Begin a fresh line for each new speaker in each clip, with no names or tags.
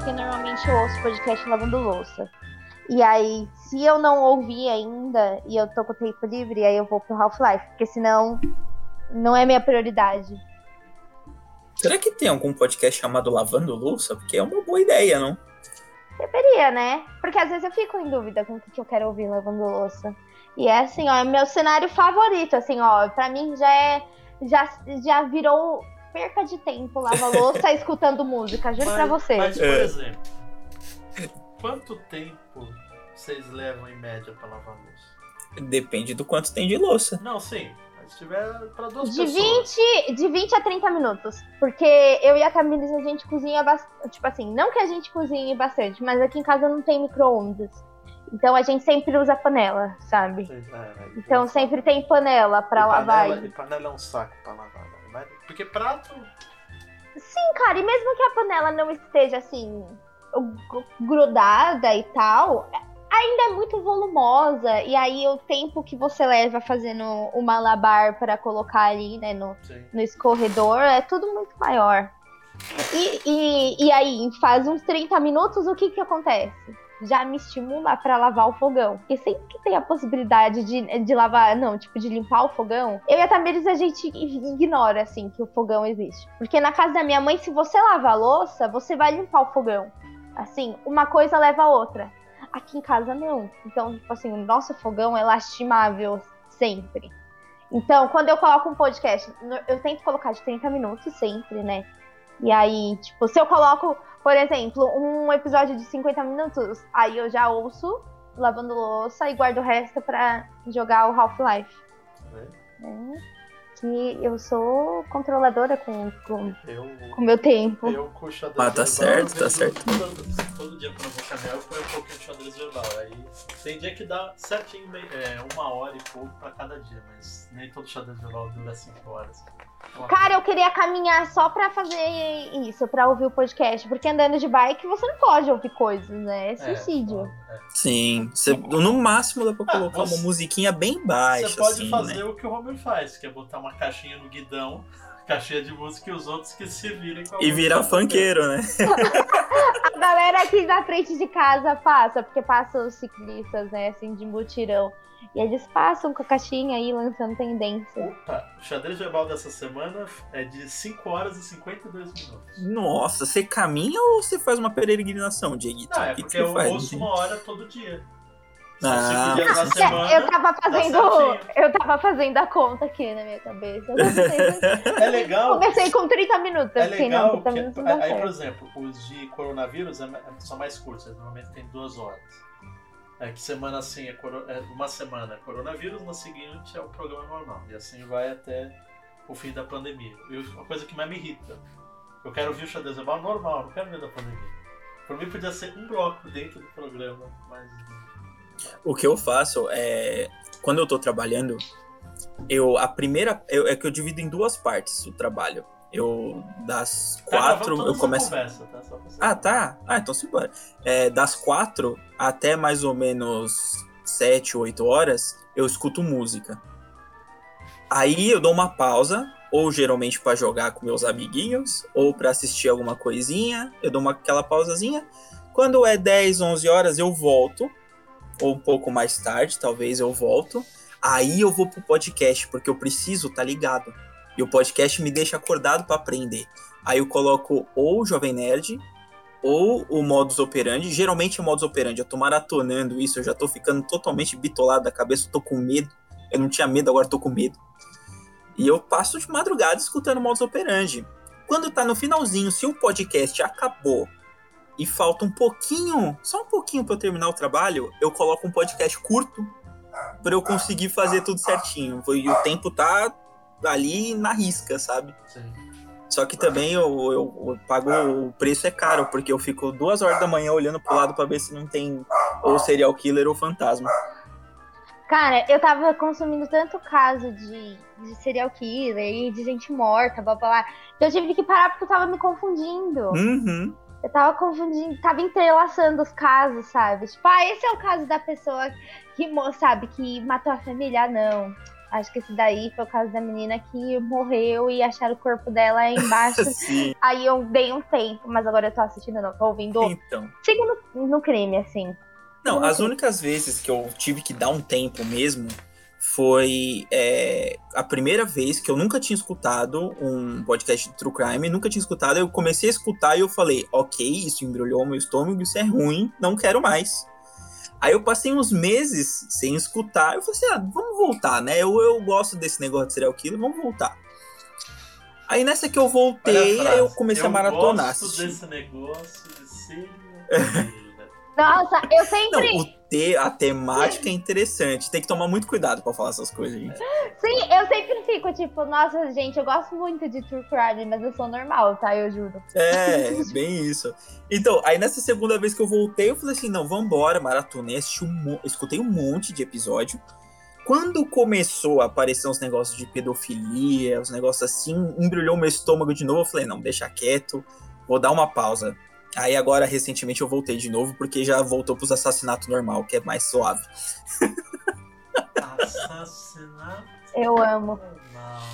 porque normalmente eu ouço podcast lavando louça. E aí, se eu não ouvir ainda e eu tô com tempo livre, aí eu vou pro Half-Life, porque senão não é minha prioridade.
Será que tem algum podcast chamado Lavando Louça? Porque é uma boa ideia, não?
Deveria, né? Porque às vezes eu fico em dúvida com o que eu quero ouvir lavando louça. E é assim, ó, é meu cenário favorito, assim, ó, pra mim já é. Já, já virou perca de tempo lavar louça escutando música, juro
mas,
pra você.
Mas, por
É.
exemplo, quanto tempo vocês levam em média pra lavar louça?
Depende do quanto tem de louça.
Não, sim. Mas se tiver pra duas
De
pessoas.
20, de 20 a 30 minutos. Porque eu e a Camila, a gente cozinha bastante. Tipo assim, não que a gente cozinhe bastante, mas aqui em casa não tem micro-ondas. Então a gente sempre usa panela, sabe?
É, é,
Então sempre tem panela pra
e
lavar.
panela,
e-
e panela é um saco pra lavar. Porque prato.
Sim, cara, e mesmo que a panela não esteja assim gru- grudada e tal, ainda é muito volumosa. E aí o tempo que você leva fazendo o malabar para colocar ali, né, no,
Sim.
no escorredor, é tudo muito maior. E, e, e aí, faz uns 30 minutos, o que que acontece? Já me estimula para lavar o fogão. Porque sempre que tem a possibilidade de, de lavar, não, tipo, de limpar o fogão, eu e a Tamires a gente ignora, assim, que o fogão existe. Porque na casa da minha mãe, se você lava a louça, você vai limpar o fogão. Assim, uma coisa leva a outra. Aqui em casa, não. Então, tipo assim, o nosso fogão é lastimável sempre. Então, quando eu coloco um podcast, eu tento colocar de 30 minutos sempre, né? E aí, tipo, se eu coloco, por exemplo, um episódio de 50 minutos, aí eu já ouço lavando louça e guardo o resto pra jogar o Half-Life.
né?
né? Que eu sou controladora com com
Eu.
com o meu tempo.
Eu com o xadrez
Ah, tá
verbal,
certo, tá certo.
Todo, todo dia quando eu vou caminhar, eu ponho um pouquinho de xadrez verbal. Aí tem dia que dá certinho, meio- é, uma hora e pouco pra cada dia, mas nem todo xadrez verbal dura cinco horas.
Cara, eu queria caminhar só pra fazer isso, pra ouvir o podcast, porque andando de bike você não pode ouvir coisas, né? É suicídio.
é.
Sim. Cê- no máximo dá pra
Ah,
colocar
você-
uma musiquinha bem baixa,
Você pode
assim,
fazer
né?
o que o Homer faz, que é botar uma caixinha no guidão, caixinha de música e os outros que se virem com a
E
também.
funkeiro, né?
A galera aqui na frente de casa passa, porque passam os ciclistas, né, assim, de mutirão. E eles passam com a caixinha aí lançando tendência.
Opa, o xadrez verbal dessa semana é de 5 horas e 52 minutos.
Nossa, você caminha ou você faz uma peregrinação, Dieguito?
Não, é porque eu
faz?
ouço uma hora todo dia.
Ah,
semana.
eu tava fazendo.
certinho.
Eu tava fazendo a conta aqui na minha cabeça. Eu comecei,
É legal.
comecei com 30 minutos.
É legal
não, 30
que,
minutos não dá
aí, por exemplo, os de coronavírus é são mais curtos, normalmente tem duas horas. É que semana assim é, é uma semana é coronavírus, na seguinte é o programa normal. E assim vai até o fim da pandemia. E uma coisa que mais me irrita. Eu quero ouvir o xadrez normal, não quero ver da pandemia. Por mim podia ser um bloco dentro do programa, mas.
O que eu faço é. Quando eu tô trabalhando, eu. A primeira. Eu, é que eu divido em duas partes o trabalho. Eu. Das
Tá
quatro. eu começo.
Conversa, tá?
Ah, tá. Ah, então simbora. É, das quatro até mais ou menos sete, oito horas, eu escuto música. Aí eu dou uma pausa, ou geralmente pra jogar com meus amiguinhos, ou pra assistir alguma coisinha, eu dou uma, aquela pausazinha. Quando é 10, 11 horas, eu volto, ou um pouco mais tarde, talvez eu volto. Aí eu vou pro podcast, porque eu preciso tá ligado. E o podcast me deixa acordado pra aprender. Aí eu coloco ou o Jovem Nerd, ou o modus operandi. Geralmente é o modus operandi. Eu tô maratonando isso, eu já tô ficando totalmente bitolado da cabeça, eu tô com medo. Eu não tinha medo, agora tô com medo. E eu passo de madrugada escutando modus operandi. Quando tá no finalzinho, se o podcast acabou e falta um pouquinho, só um pouquinho pra eu terminar o trabalho, eu coloco um podcast curto pra eu conseguir fazer tudo certinho. E o tempo tá ali na risca, sabe?
Sim.
Só que também eu, eu, eu pago o preço é caro, porque eu fico duas horas da manhã olhando pro lado pra ver se não tem ou serial killer ou fantasma.
Cara, eu tava consumindo tanto caso de, de serial killer e de gente morta, blá blá blá, que eu tive que parar porque eu tava me confundindo.
Uhum.
Eu tava confundindo, tava entrelaçando os casos, sabe? Tipo, ah, esse é o caso da pessoa que, sabe, que matou a família. Ah, não. Acho que esse daí foi o caso da menina que morreu e acharam o corpo dela embaixo.
Sim.
Aí eu dei um tempo, mas agora eu tô assistindo, não, tô ouvindo.
Então.
Sigo no, no crime, assim.
Não, as únicas vezes que eu tive que dar um tempo mesmo foi é, a primeira vez que eu nunca tinha escutado um podcast de True Crime, nunca tinha escutado, eu comecei a escutar e eu falei, ok, isso embrulhou meu estômago, isso é ruim, não quero mais. Aí eu passei uns meses sem escutar, eu falei assim, ah, vamos voltar, né? Eu, eu gosto desse negócio de serial killer, vamos voltar. Aí nessa que eu voltei, aí eu comecei
eu
a maratonar.
gosto
assistir.
desse negócio de serial killer.
Nossa, eu sempre.
Não, o te, a temática é interessante. Tem que tomar muito cuidado pra falar essas coisas, gente.
Sim, eu sempre fico tipo, nossa, gente, eu gosto muito de True Crime, mas eu sou normal, tá? Eu juro.
É, bem isso. Então, aí nessa segunda vez que eu voltei, eu falei assim, não, vambora, maratonei, um, escutei um monte de episódio. Quando começou a aparecer uns negócios de pedofilia, uns negócios assim, embrulhou meu estômago de novo, eu falei, não, deixa quieto, vou dar uma pausa. Aí agora, recentemente, eu voltei de novo, porque já voltou pros assassinatos normal, que é mais suave.
Assassinato.
Eu amo,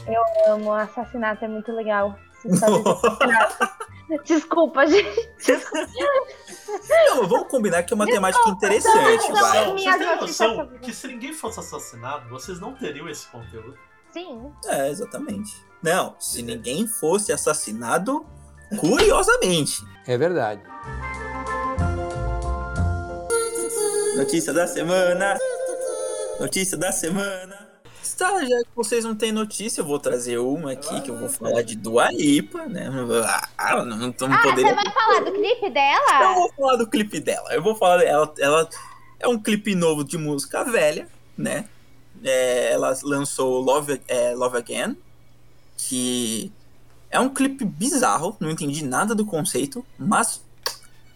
eu amo. Assassinato é muito legal. Desculpa, gente.
Não, vamos combinar que é uma temática interessante,
não,
vai.
não.
Vocês
minhas
têm noção que se ninguém fosse assassinado, vocês não teriam esse conteúdo?
Sim.
É, exatamente. Não, se ninguém fosse assassinado, curiosamente.
É verdade.
Notícia da semana. Notícia da semana. Tá, já que vocês não têm notícia, eu vou trazer uma aqui que eu vou falar de Dua Lipa, né? Ah, não, não, não
Ah,
poderia.
você vai falar do clipe
Eu
dela?
vou falar do clipe dela. Eu vou falar. Ela, ela é um clipe novo de música velha, né? É, ela lançou Love, é, Love Again, que é um clipe bizarro. Não entendi nada do conceito, mas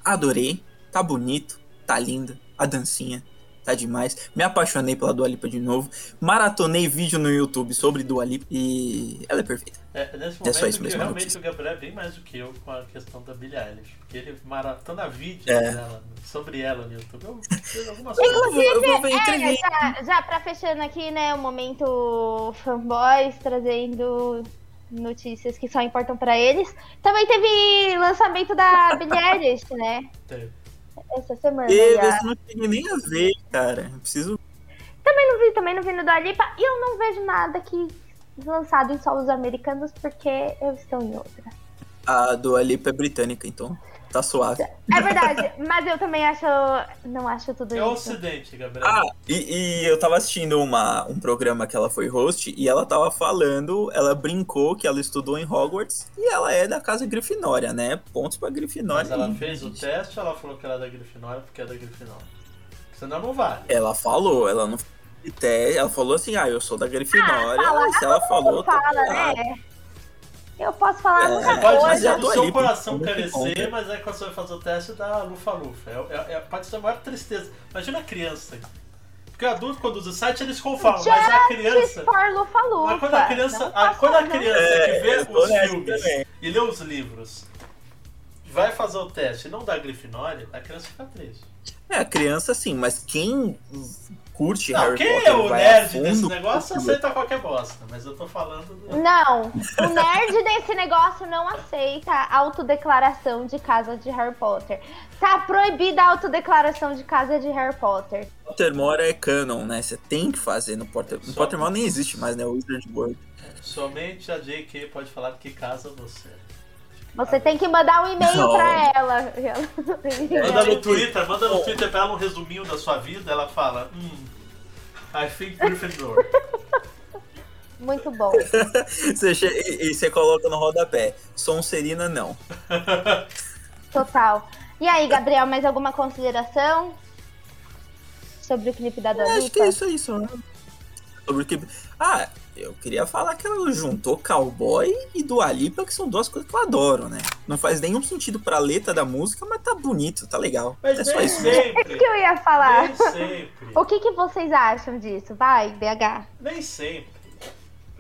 adorei. Tá bonito, tá linda. A dancinha tá demais. Me apaixonei pela Dua Lipa de novo. Maratonei vídeo no YouTube sobre Dua Lipa e ela é perfeita.
É, nesse
É só
momento
isso mesmo, a
realmente
notícia.
o Gabriel é bem mais do que eu com a questão da Billie Eilish. Porque ele maratona vídeos
É.
dela, sobre ela no YouTube. Eu fiz algumas
Eu
coisas.
eu
É, já, já pra fechando aqui, né, o momento fanboys, trazendo notícias que só importam pra eles. Também teve lançamento da Billie Eilish, né?
Teve.
Essa semana.
E
E
esse eu não cheguei nem a ver, cara. Preciso.
Também não vi, também não vi no Lipa. E eu não vejo nada que lançado em solos americanos, porque eu estou em outra.
A Dua Lipa é britânica, então tá suave.
É verdade, mas eu também acho. Não acho tudo
É o
isso.
ocidente, Gabriel.
Ah, e, e eu tava assistindo uma, um programa que ela foi host e ela tava falando, ela brincou que ela estudou em Hogwarts e ela é da casa Grifinória, né? Pontos pra Grifinória.
Mas ela fez o teste ou ela falou que era da Grifinória porque é da Grifinória? Senão não vale.
Ela falou, ela não até ela falou assim, ah, eu sou da Grifinória.
Ah, fala,
se ela falou, tá
Fala,
errado.
né? Eu posso falar
É,
muita
Você pode
mas
fazer
é a
o seu coração
não tem
carecer,
como.
mas aí quando você vai fazer o teste dá lufa-lufa. É, é, é, pode ser a maior tristeza. Imagina a criança. Porque adulto, quando usa o site, eles confalam, mas a criança.
For lufa lufa.
Mas quando a criança, a, quando a criança
É,
que vê os filmes
também.
e lê os livros vai fazer o teste e não dá Grifinória, a criança fica triste.
É, a criança sim, mas quem curte
Não,
Harry
quem
Potter
é o nerd
fundo,
desse negócio aceita qualquer bosta, mas eu tô falando do.
Não, o nerd desse negócio não aceita a autodeclaração de casa de Harry Potter. Tá proibida a autodeclaração de casa de Harry Potter.
Pottermore é canon, né? Você tem que fazer no Potter. No
Só-
Pottermore nem existe mais, né? O Wizard World.
Somente a JK pode falar que casa você.
Você tem que mandar um e-mail pra ela.
Manda no Twitter, manda no Twitter pra ela um resuminho da sua vida, ela fala, hum, I think Gryffindor.
Muito bom.
Você e, e você coloca no rodapé. Sonserina, não.
Total. E aí, Gabriel, mais alguma consideração sobre o clipe da
É, acho que é isso, é isso, né? Sobre o que... Ah, eu queria falar que ela juntou cowboy e Dua Lipa, que são duas coisas que eu adoro, né? Não faz nenhum sentido pra letra da música, mas tá bonito, tá legal.
Mas
é só isso.
sempre,
que eu ia falar.
nem sempre,
O que, que vocês acham disso? Vai, BH.
nem sempre.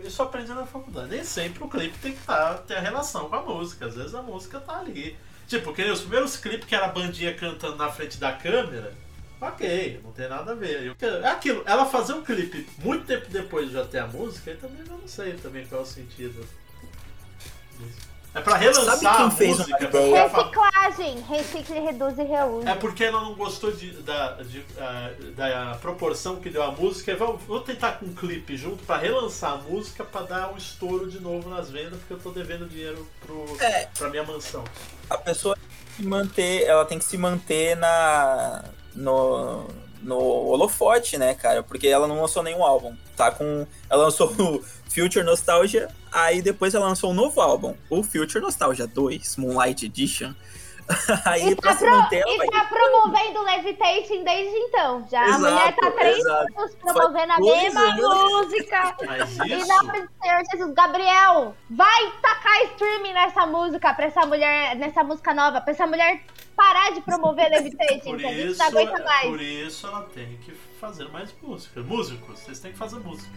Isso eu aprendi na faculdade. Nem sempre o clipe tem que tá, ter a relação com a música. Às vezes a música tá ali. Tipo, que nem os primeiros clipes que era a bandinha cantando na frente da câmera, Ok, não tem nada a ver. É aquilo, ela fazer um clipe muito tempo depois de já ter a música, aí também eu não sei também qual é o sentido. É pra relançar
Sabe quem
a
fez
música.
uma
Reciclagem, recicle, reduz e reúse.
É porque ela não gostou de- da, de, ah, da proporção que deu a música. Vou, vou tentar com um clipe junto pra relançar a música pra dar um estouro de novo nas vendas, porque eu tô devendo dinheiro pro,
É.
pra minha mansão.
A pessoa tem que se manter, ela tem que se manter na no, no holofote, né, cara? Porque ela não lançou nenhum álbum. Tá com. Ela lançou o Future Nostalgia, aí depois ela lançou um novo álbum, o Future Nostalgia 2, Moonlight Edition. aí
E
pra
tá,
se
pro-
manter, ela
e tá promovendo Levitation desde então. Já a
Exato,
mulher tá três
exato.
anos promovendo a mesma
anos.
música.
Mas
Em
isso.
nome do Senhor Jesus, Gabriel, vai tacar streaming nessa música, pra essa mulher, nessa música nova, pra essa mulher parar de promover Levitation,
Por
a
isso,
não aguenta
é-
mais.
por isso ela tem que fazer mais música. Músicos, vocês têm que fazer música.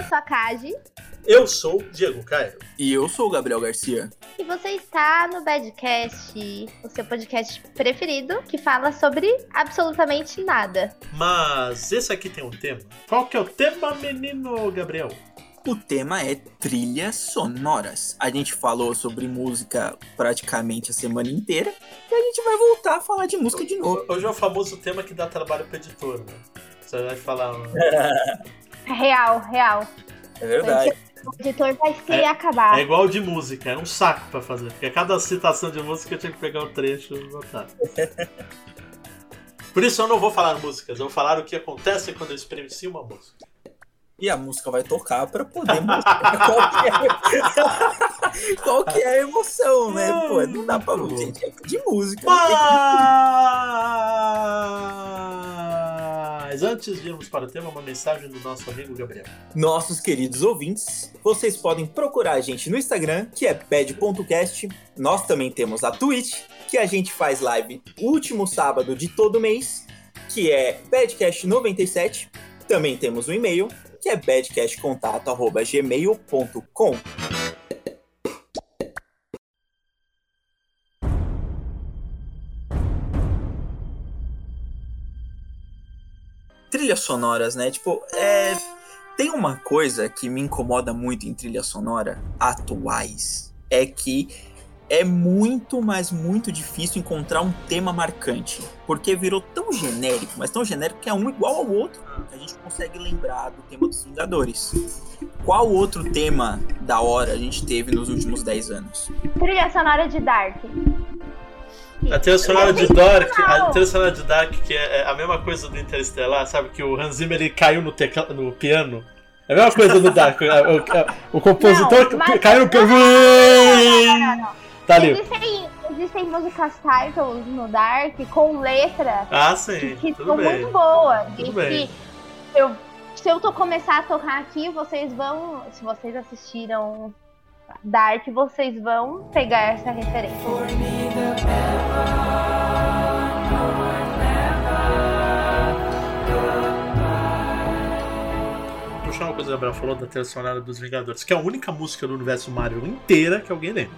Eu sou a Kaji
Eu sou Diego Cairo.
E eu sou o Gabriel Garcia.
e você está no Badcast, o seu podcast preferido, que fala sobre absolutamente nada.
Mas esse aqui tem um tema. Qual que é o tema, menino Gabriel?
O tema é trilhas sonoras. A gente falou sobre música praticamente a semana inteira e a gente vai voltar a falar de música de novo.
Hoje é o famoso tema que dá trabalho pro editor, né? Você vai falar.
Real, real.
É verdade.
O editor vai se
É-
acabar.
É igual de música, era um saco pra fazer. Porque a cada citação de música eu tinha que pegar o trecho e botar. Por isso eu não vou falar músicas, eu vou falar o que acontece quando eu experiencio uma música.
E a música vai tocar pra poder mostrar qual que é, qual que é a emoção, né? Pô, não dá pra gente é de música. tem
Mas antes de irmos para o tema, uma mensagem do nosso amigo Gabriel.
Nossos queridos ouvintes, vocês podem procurar a gente no Instagram, que é pad.cast. Nós também temos a Twitch, que a gente faz live último sábado de todo mês, que é badcast97. Também temos o e-mail, que é badcastcontato.gmail.com. Trilhas sonoras, né? Tipo, é... Tem uma coisa que me incomoda muito em trilha sonora atuais. É que é muito, mas muito difícil encontrar um tema marcante. Porque virou tão genérico, mas tão genérico que é um igual ao outro. Que a gente consegue lembrar do tema dos Vingadores. Qual outro tema da hora a gente teve nos últimos 10 anos?
Trilha sonora de Dark.
A trilha sonora de
É
Dark, a trilha sonora de Dark, que é a mesma coisa do Interestelar, sabe? Que o Hans Zimmer ele caiu no, tecla, no piano. É a mesma coisa do Dark. o, o- compositor
Não,
caiu no piano. Tá ali.
Existem, existem músicas titles no Dark com letra
Ah,
que,
sim.
que são
bem.
muito boas.
Tudo
e
bem.
que eu, se eu tô começar a tocar aqui, vocês vão. Se vocês assistiram Dark, vocês vão pegar essa referência.
Vou puxar uma coisa que o Gabriel falou da trilha sonora dos Vingadores, que é a única música do universo Marvel inteira que alguém lembra.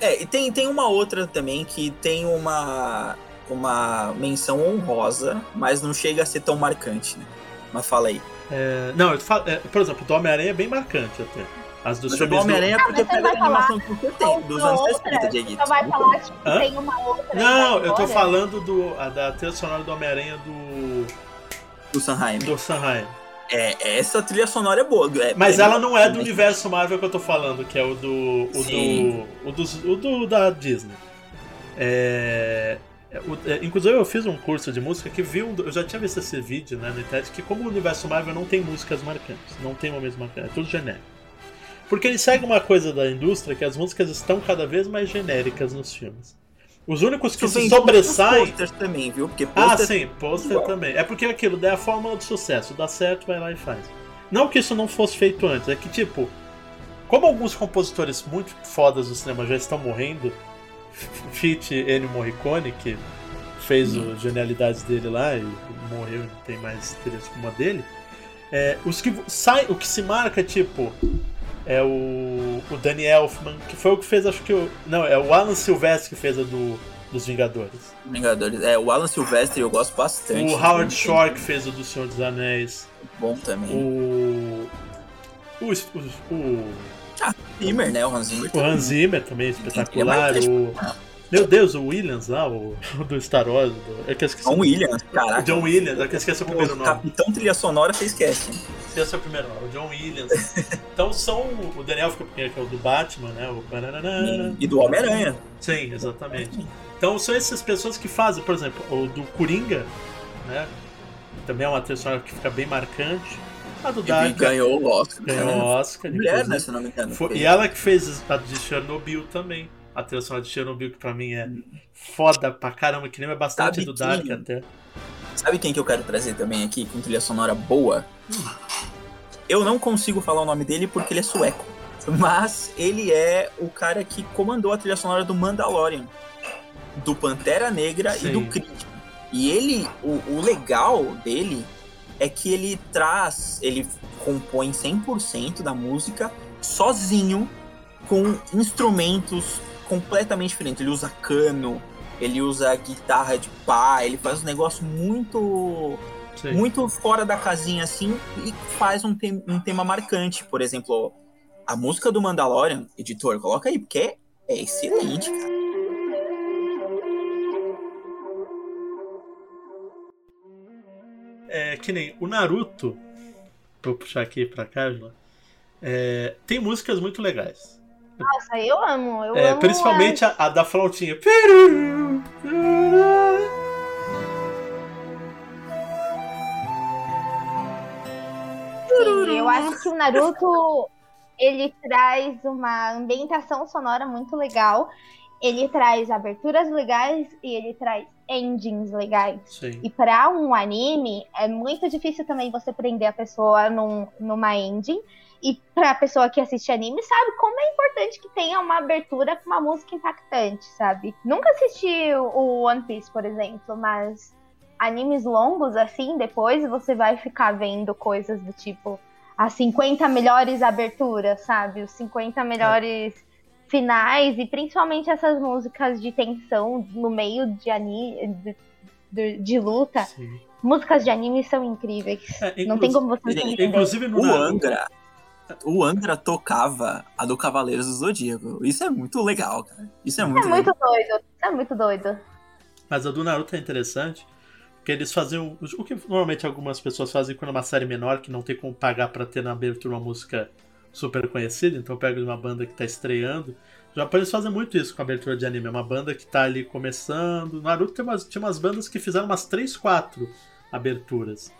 É, e tem, tem uma outra também que tem uma, uma menção honrosa, mas não chega a ser tão marcante, né? Mas fala aí.
É, não, eu falo- é, por exemplo, do Homem-Aranha é bem marcante até. As dos
Mas o do
filmes do...
Homem-Aranha
Ah,
porque
você
pega a animação que você tem, dos anos
outra,
60, Dieguito.
Você vai falar, tipo,
Hã?
tem uma outra.
Não, eu tô falando do, a, da trilha sonora do Homem-Aranha do,
Do Sanheim.
do Sanheim.
É, essa trilha sonora é boa. é-
Mas
é
ela não é do universo Marvel que eu tô falando, que é o do. O
Sim.
do. O, dos, o do da Disney. É, é, é, inclusive eu fiz um curso de música que viu. Eu já tinha visto esse vídeo né, na internet que como o universo Marvel não tem músicas marcantes. Não tem uma mesma marcante, é tudo genérico. Porque ele segue uma coisa da indústria que as músicas estão cada vez mais genéricas nos filmes. Os únicos que
Isso
se sobressaem.
posters também, viu? Porque
Ah, sim, pôster também. É porque aquilo é a fórmula do sucesso. Dá certo, vai lá e faz. Não que isso não fosse feito antes, é que, tipo, como alguns compositores muito fodas do cinema já estão morrendo, Fit Ennio Morricone, que fez as genialidades dele lá e morreu e não tem mais trilhas como a dele, é, os que sai, o que se marca é tipo. É o, o Danny Elfman, que foi o que fez, acho que o. Não, é o Alan Silvestre que fez a do, dos Vingadores.
Vingadores. É, o Alan Silvestre eu gosto bastante.
O Howard Shore que fez o do Senhor dos Anéis.
Bom também.
O. O. o, o
ah, Zimmer, né? O Hans Zimmer.
O Hans Zimmer também, espetacular. O. Meu Deus, o Williams lá, o, do Star Wars. Do, é que esqueci.
John Williams, caraca.
O John Williams, é que eu esqueci o primeiro nome.
Capitão Trilha Sonora, você esquece.
Esse é o primeiro nome, o John Williams. então são. O Daniel fica que é o do Batman, né? O
e do Homem-Aranha.
Sim, exatamente. Então são essas pessoas que fazem, por exemplo, o do Coringa, né? Também é uma trilha sonora que fica bem marcante. A do Dark.
Ganhou o Oscar.
Ganhou o Oscar.
Mulher, né, se não me engano.
Foi, e ela que fez a de Chernobyl também a trilha sonora de Chernobyl, que pra mim é foda pra caramba, que lembra bastante Sabe do Dark até.
Sabe quem que eu quero trazer também aqui, com trilha sonora boa? Hum. Eu não consigo falar o nome dele porque ele é sueco. Mas ele é o cara que comandou a trilha sonora do Mandalorian, do Pantera Negra Sim. e do Creed. E ele, o, o legal dele é que ele traz, ele compõe 100% da música sozinho, com instrumentos completamente diferente. Ele usa cano, ele usa guitarra de pá, ele faz um negócio muito. Sim. Muito fora da casinha assim e faz um, te um tema marcante. Por exemplo, a música do Mandalorian, editor, coloca aí, porque é, excelente, cara.
É que nem o Naruto, vou puxar aqui pra Carla, é, tem músicas muito legais.
Nossa, eu amo. Eu é, amo
principalmente a, a, da flautinha.
Sim, eu acho que o Naruto ele traz uma ambientação sonora muito legal. Ele traz aberturas legais e ele traz endings legais.
Sim.
E para um anime, é muito difícil também você prender a pessoa num, numa ending. E pra pessoa que assiste anime, sabe como é importante que tenha uma abertura com uma música impactante, sabe? Nunca assisti o One Piece, por exemplo, mas animes longos assim, depois você vai ficar vendo coisas do tipo as 50 melhores aberturas, sabe? Os 50 melhores é. finais e principalmente essas músicas de tensão no meio de anime de, de, de luta. Sim. Músicas de anime são incríveis. É, não tem como você entender.
Inclusive no
o Angra, o Angra tocava a do Cavaleiros do Zodíaco. Isso é muito legal, cara. Isso é muito
É muito doido. Isso é muito doido.
Mas a do Naruto é interessante. Porque eles faziam. O que normalmente algumas pessoas fazem quando é uma série menor, que não tem como pagar pra ter na abertura uma música super conhecida. Então pega uma banda que tá estreando. Já eles fazem muito isso com a abertura de anime. É uma banda que tá ali começando. Naruto tem umas, tinha umas bandas que fizeram umas 3, 4 aberturas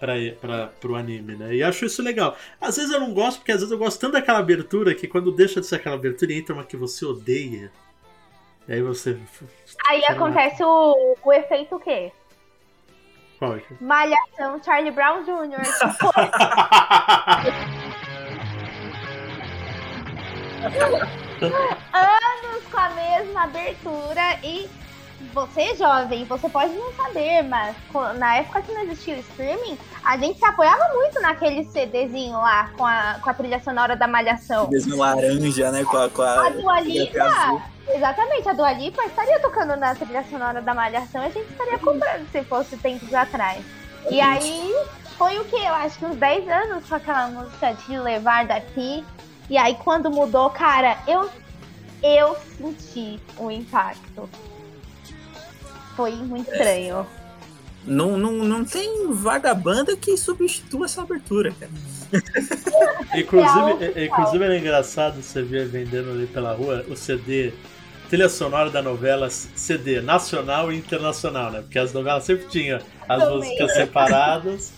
para pro anime, né? E acho isso legal. Às vezes eu não gosto, porque às vezes eu gosto tanto daquela abertura que quando deixa de ser aquela abertura e entra uma que você odeia. E aí você.
Aí acontece o, o efeito o quê? Malhação Charlie Brown Jr. Anos com a mesma abertura e você, jovem, você pode não saber, mas na época que não existia o streaming, a gente se apoiava muito naquele CDzinho lá, com a, com a trilha sonora da Malhação.
CDzinho laranja, né? Com a, com a,
a Dua Lipa, exatamente, a Dua Lipa estaria tocando na trilha sonora da Malhação e a gente estaria comprando se fosse tempos atrás. E aí, foi o que? Eu acho que uns 10 anos com aquela música de Levar Daqui. E aí, quando mudou, cara, eu, eu senti o impacto foi muito estranho.
Não, não, não tem vagabanda que substitua essa abertura, cara.
inclusive, é, inclusive era engraçado você ver vendendo ali pela rua o CD trilha sonora da novela CD nacional e internacional, né? Porque as novelas sempre tinham as Também. músicas separadas.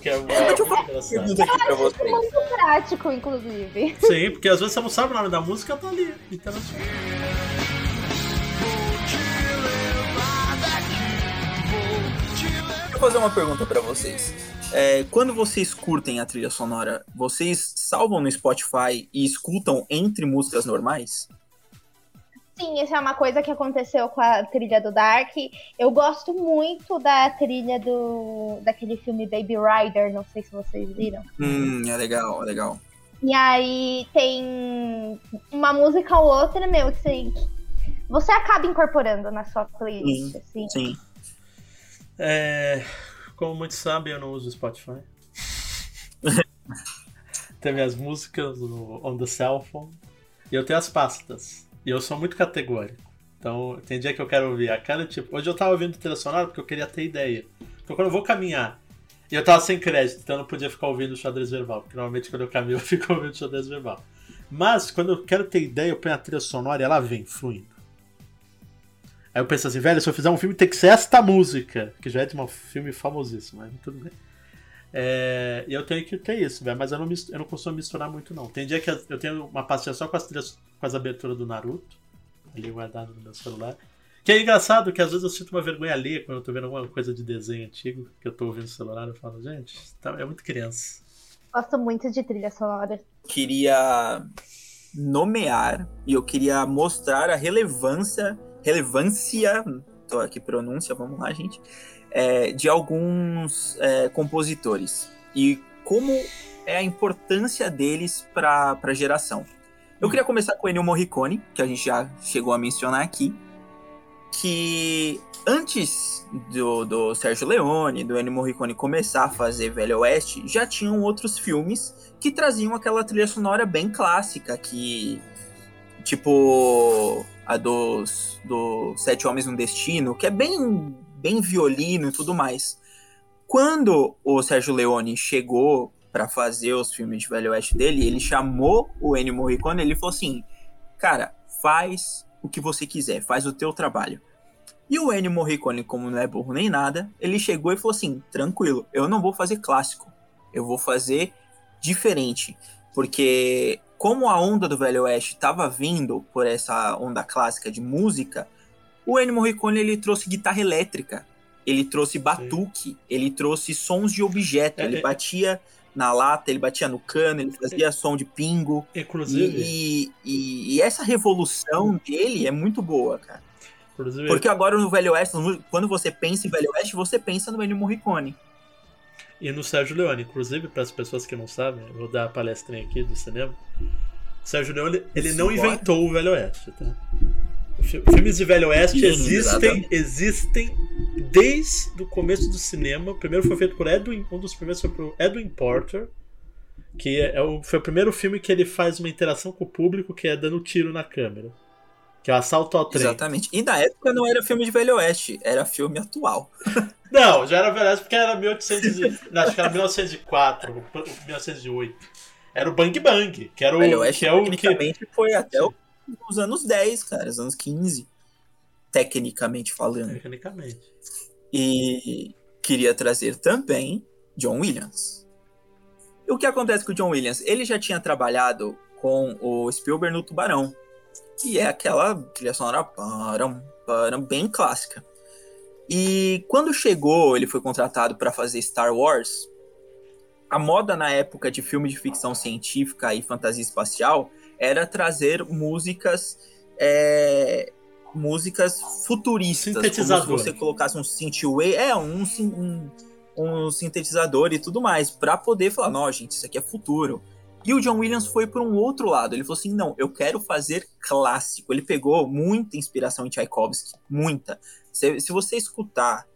Que é muito engraçado.
É muito prático, inclusive.
Sim, porque às vezes você não sabe o nome da música, tá ali, internacional.
Fazer uma pergunta para vocês. É, quando vocês curtem a trilha sonora, vocês salvam no Spotify e escutam entre músicas normais?
Sim, isso é uma coisa que aconteceu com a trilha do Dark. Eu gosto muito da trilha do daquele filme Baby Rider, não sei se vocês viram.
Hum, é legal, é legal.
E aí tem uma música ou outra, meu, que você, você acaba incorporando na sua playlist,
Sim,
assim.
Sim.
É, como muitos sabem, eu não uso Spotify. tem minhas músicas no on the cell phone. E eu tenho as pastas. E eu sou muito categórico. Então, tem dia que eu quero ouvir a cada tipo. Hoje eu tava ouvindo trilha sonora porque eu queria ter ideia. Então, quando eu vou caminhar, e eu tava sem crédito, então eu não podia ficar ouvindo o xadrez verbal. Porque normalmente quando eu caminho eu fico ouvindo o xadrez verbal. Mas, quando eu quero ter ideia, eu ponho a trilha sonora e ela vem fluindo. Aí eu penso assim, velho, se eu fizer um filme tem que ser esta música. Que já é de um filme famosíssimo, mas tudo bem. É, e eu tenho que ter isso, velho, mas eu não, eu não costumo misturar muito, não. Tem dia que eu tenho uma pastinha só com as trilhas, com as aberturas do Naruto, ali guardado no meu celular. Que é engraçado que às vezes eu sinto uma vergonha alheia quando eu tô vendo alguma coisa de desenho antigo, que eu tô ouvindo no celular, eu falo, gente, tá, é muito criança.
Gosto muito de trilha sonora.
Queria nomear e eu queria mostrar a relevância, relevância, tô aqui pronúncia, vamos lá, gente, é, de alguns é, compositores e como é a importância deles para a geração. Eu queria começar com o Ennio Morricone, que a gente já chegou a mencionar aqui, que antes do, do Sérgio Leone, do Ennio Morricone começar a fazer Velho Oeste, já tinham outros filmes que traziam aquela trilha sonora bem clássica, que tipo a dos do Sete Homens no Destino, que é bem bem violino e tudo mais. Quando o Sérgio Leone chegou para fazer os filmes de Velho Oeste dele, ele chamou o Ennio Morricone, ele falou assim: "Cara, faz o que você quiser, faz o teu trabalho". E o Ennio Morricone, como não é burro nem nada, ele chegou e falou assim: "Tranquilo, eu não vou fazer clássico. Eu vou fazer diferente, porque como a onda do Velho Oeste estava vindo por essa onda clássica de música, o Ennio Morricone ele trouxe guitarra elétrica, ele trouxe batuque, Sim. ele trouxe sons de objeto, é, ele é, batia na lata, ele batia no cano, ele fazia é, som de pingo.
Inclusive.
E, e, e, essa revolução dele é muito boa, cara.
Inclusive,
Porque agora no Velho Oeste, quando você pensa em Velho Oeste, você pensa no Ennio Morricone.
E no Sérgio Leone, inclusive, para as pessoas que não sabem, eu vou dar a palestrinha aqui do cinema. O Sérgio Leone, ele não inventou o Velho Oeste, tá? Filmes de Velho Oeste existem, existem desde o começo do cinema. O primeiro foi feito por Edwin, um dos primeiros foi por Edwin Porter, que é, é o, foi o primeiro filme que ele faz uma interação com o público, que é dando tiro na câmera. Que é o assalto ao trem.
Exatamente. E na época não era filme de Velho Oeste, era filme atual.
Não, já era Velho Oeste porque era 1800 e, acho que era 1904, 1908. Era o Bang Bang, que era o
Velho Oeste,
que é o
que foi até os anos 10, cara, os anos 15, tecnicamente falando.
Tecnicamente.
E queria trazer também John Williams. E o que acontece com o John Williams? Ele já tinha trabalhado com o Spielberg no Tubarão, que é aquela trilha sonora param, param, bem clássica. E quando chegou, ele foi contratado para fazer Star Wars. A moda na época de filme de ficção científica e fantasia espacial era trazer músicas é, músicas futuristas, como se você colocasse um synthwave, é um, um, um sintetizador e tudo mais, para poder falar, não, gente, isso aqui é futuro. E o John Williams foi por um outro lado. Ele falou assim: não, eu quero fazer clássico. Ele pegou muita inspiração em Tchaikovsky, muita. Se, se você escutar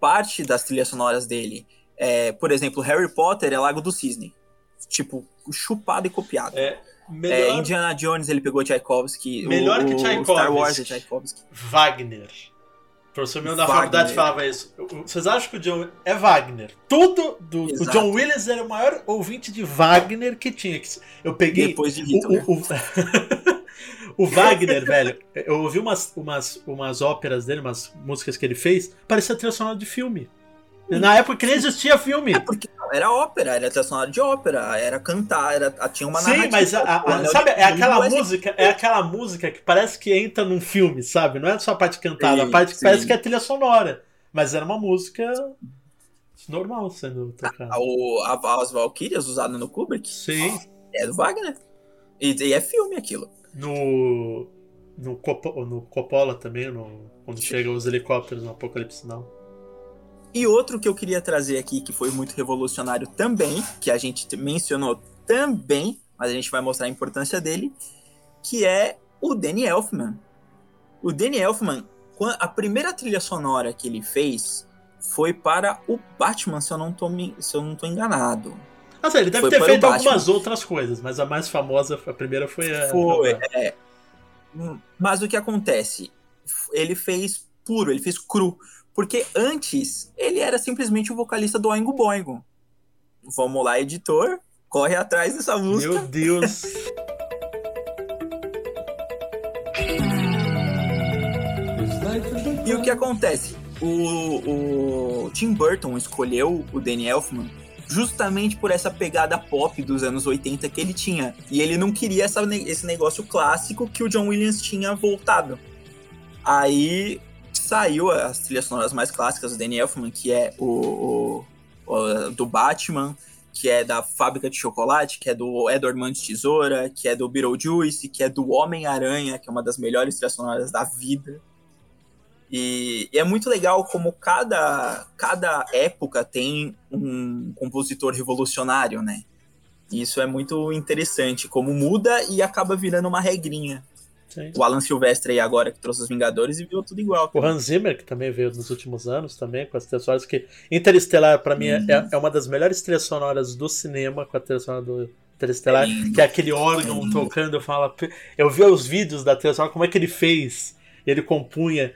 parte das trilhas sonoras dele, é, por exemplo, Harry Potter é Lago do Cisne. Tipo, chupado e copiado.
É, melhor...
é, Indiana Jones ele pegou Tchaikovsky.
Melhor
o,
que Tchaikovsky.
Star Wars é Tchaikovsky.
Wagner. O professor meu da faculdade falava isso. Vocês acham que o John é Wagner? Tudo do o John Williams era o maior ouvinte de Wagner que tinha. Eu peguei
depois de Hitler.
O, o, o Wagner, velho, eu ouvi umas, umas, umas óperas dele, umas músicas que ele fez, parecia trilha sonora de filme. Na época que nem existia filme.
É porque era ópera, era trilha sonora de ópera, era cantar, era, tinha uma
Sim, mas a, a, a, sabe, é aquela música, é aquela música que parece que entra num filme, sabe? Não é só a parte cantada, sim, a parte que parece que é trilha sonora. Mas era uma música normal sendo tocada.
A, as Valkyrias usadas no Kubrick?
Sim.
É do Wagner. E, e é filme aquilo
no no, Copo, no Coppola também, no, quando chegam os helicópteros no Apocalipse Now.
E outro que eu queria trazer aqui, que foi muito revolucionário também, que a gente mencionou também, mas a gente vai mostrar a importância dele, que é o Danny Elfman. O Danny Elfman, a primeira trilha sonora que ele fez foi para o Batman, se eu não tô, se eu não tô enganado.
Ah, sim, ele deve foi ter feito algumas outras coisas, mas a mais famosa, a primeira foi a.
Foi, é. Mas o que acontece? Ele fez puro, ele fez cru. Porque antes, ele era simplesmente o vocalista do Oingo Boingo. Vamos lá, editor, corre atrás dessa música.
Meu Deus!
e o que acontece? O, o Tim Burton escolheu o Danny Elfman justamente por essa pegada pop dos anos 80 que ele tinha. E ele não queria essa, esse negócio clássico que o John Williams tinha voltado. Aí saiu as trilhas sonoras mais clássicas do Danny Elfman, que é o, o, o, do Batman, que é da Fábrica de Chocolate, que é do Edward Mãos de Tesoura, que é do Beetlejuice, que é do Homem-Aranha, que é uma das melhores trilhas sonoras da vida. E, e, é muito legal como cada, cada época tem um compositor revolucionário, né? Isso é muito interessante, como muda e acaba virando uma regrinha. Sim. O Alan Silvestre aí agora que trouxe os Vingadores e viu tudo igual.
O Hans Zimmer, que também veio nos últimos anos também, com as trilhas sonoras, que Interestelar, para mim, é, uhum. é, uma das melhores trilhas sonoras do cinema, com a trilha sonora do Interestelar, é que é aquele órgão tocando, eu falo, eu vi os vídeos da trilha sonora, como é que ele fez, ele compunha,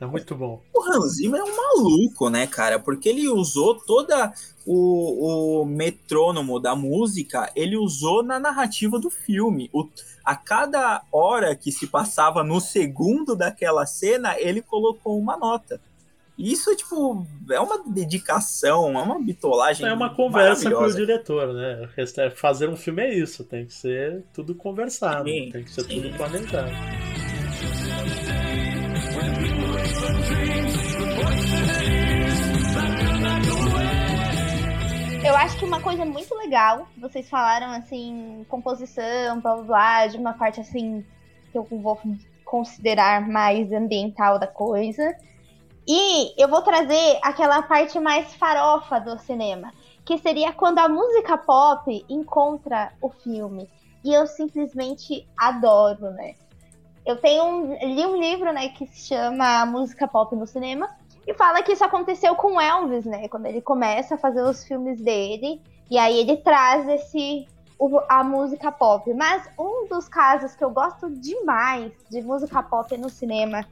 é muito bom.
O Hans Zimmer é um maluco, né, cara? Porque ele usou toda o, o metrônomo da música, ele usou na narrativa do filme. O, a cada hora que se passava no segundo daquela cena, ele colocou uma nota. Isso, tipo, é uma dedicação, é uma bitolagem.
É uma conversa com o diretor, né? Fazer um filme é isso, tem que ser tudo conversado, sim, tem que ser sim. tudo planejado.
Acho que uma coisa muito legal, vocês falaram assim, composição, blá blá blá, de uma parte assim, que eu vou considerar mais ambiental da coisa. E eu vou trazer aquela parte mais farofa do cinema, que seria quando a música pop encontra o filme. E eu simplesmente adoro, né? Eu tenho um, li um livro, né, que se chama Música Pop no Cinema, e fala que isso aconteceu com Elvis, né? Quando ele começa a fazer os filmes dele. E aí ele traz esse a música pop. Mas um dos casos que eu gosto demais de música pop no cinema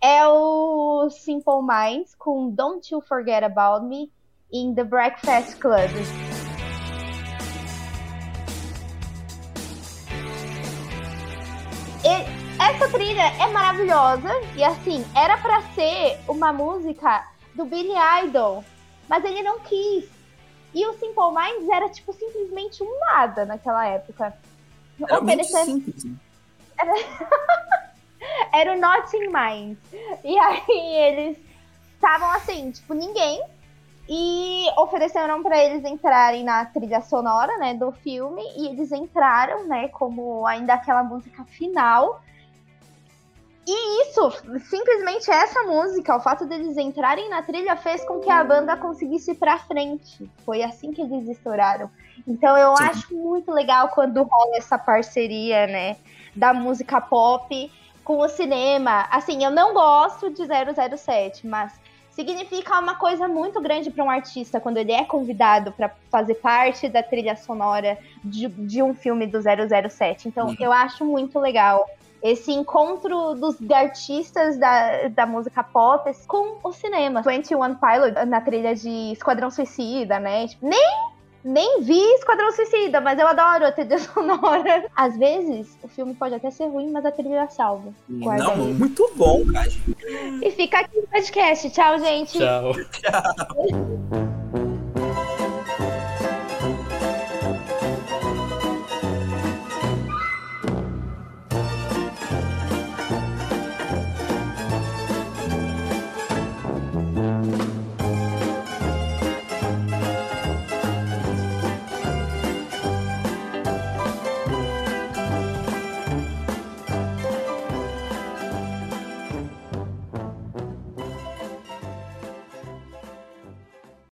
é o Simple Minds com Don't You Forget About Me in The Breakfast Club. E essa trilha é maravilhosa e assim, era para ser uma música do Billy Idol, mas ele não quis. E o Simple Minds era tipo simplesmente um nada naquela época.
Era Oferecendo... simples. Né?
Era... era o Notting Minds. E aí eles estavam assim, tipo, ninguém. E ofereceram para eles entrarem na trilha sonora, né, do filme. E eles entraram, né, como ainda aquela música final. E isso, simplesmente essa música, o fato deles entrarem na trilha fez com que a banda conseguisse ir pra frente. Foi assim que eles estouraram. Então eu Sim. acho muito legal quando rola essa parceria, né, da música pop com o cinema. Assim, eu não gosto de 007, mas significa uma coisa muito grande para um artista quando ele é convidado para fazer parte da trilha sonora de, de um filme do 007. Então, uhum. eu acho muito legal esse encontro dos artistas da, da música pop com o cinema. 21 Pilot na trilha de Esquadrão Suicida, né? Tipo, nem nem vi Esquadrão Suicida, mas eu adoro a trilha sonora. Às vezes, o filme pode até ser ruim, mas a trilha salva.
Guarda Não, aí. muito bom, cara.
E fica aqui o podcast. Tchau, gente.
Tchau. Tchau.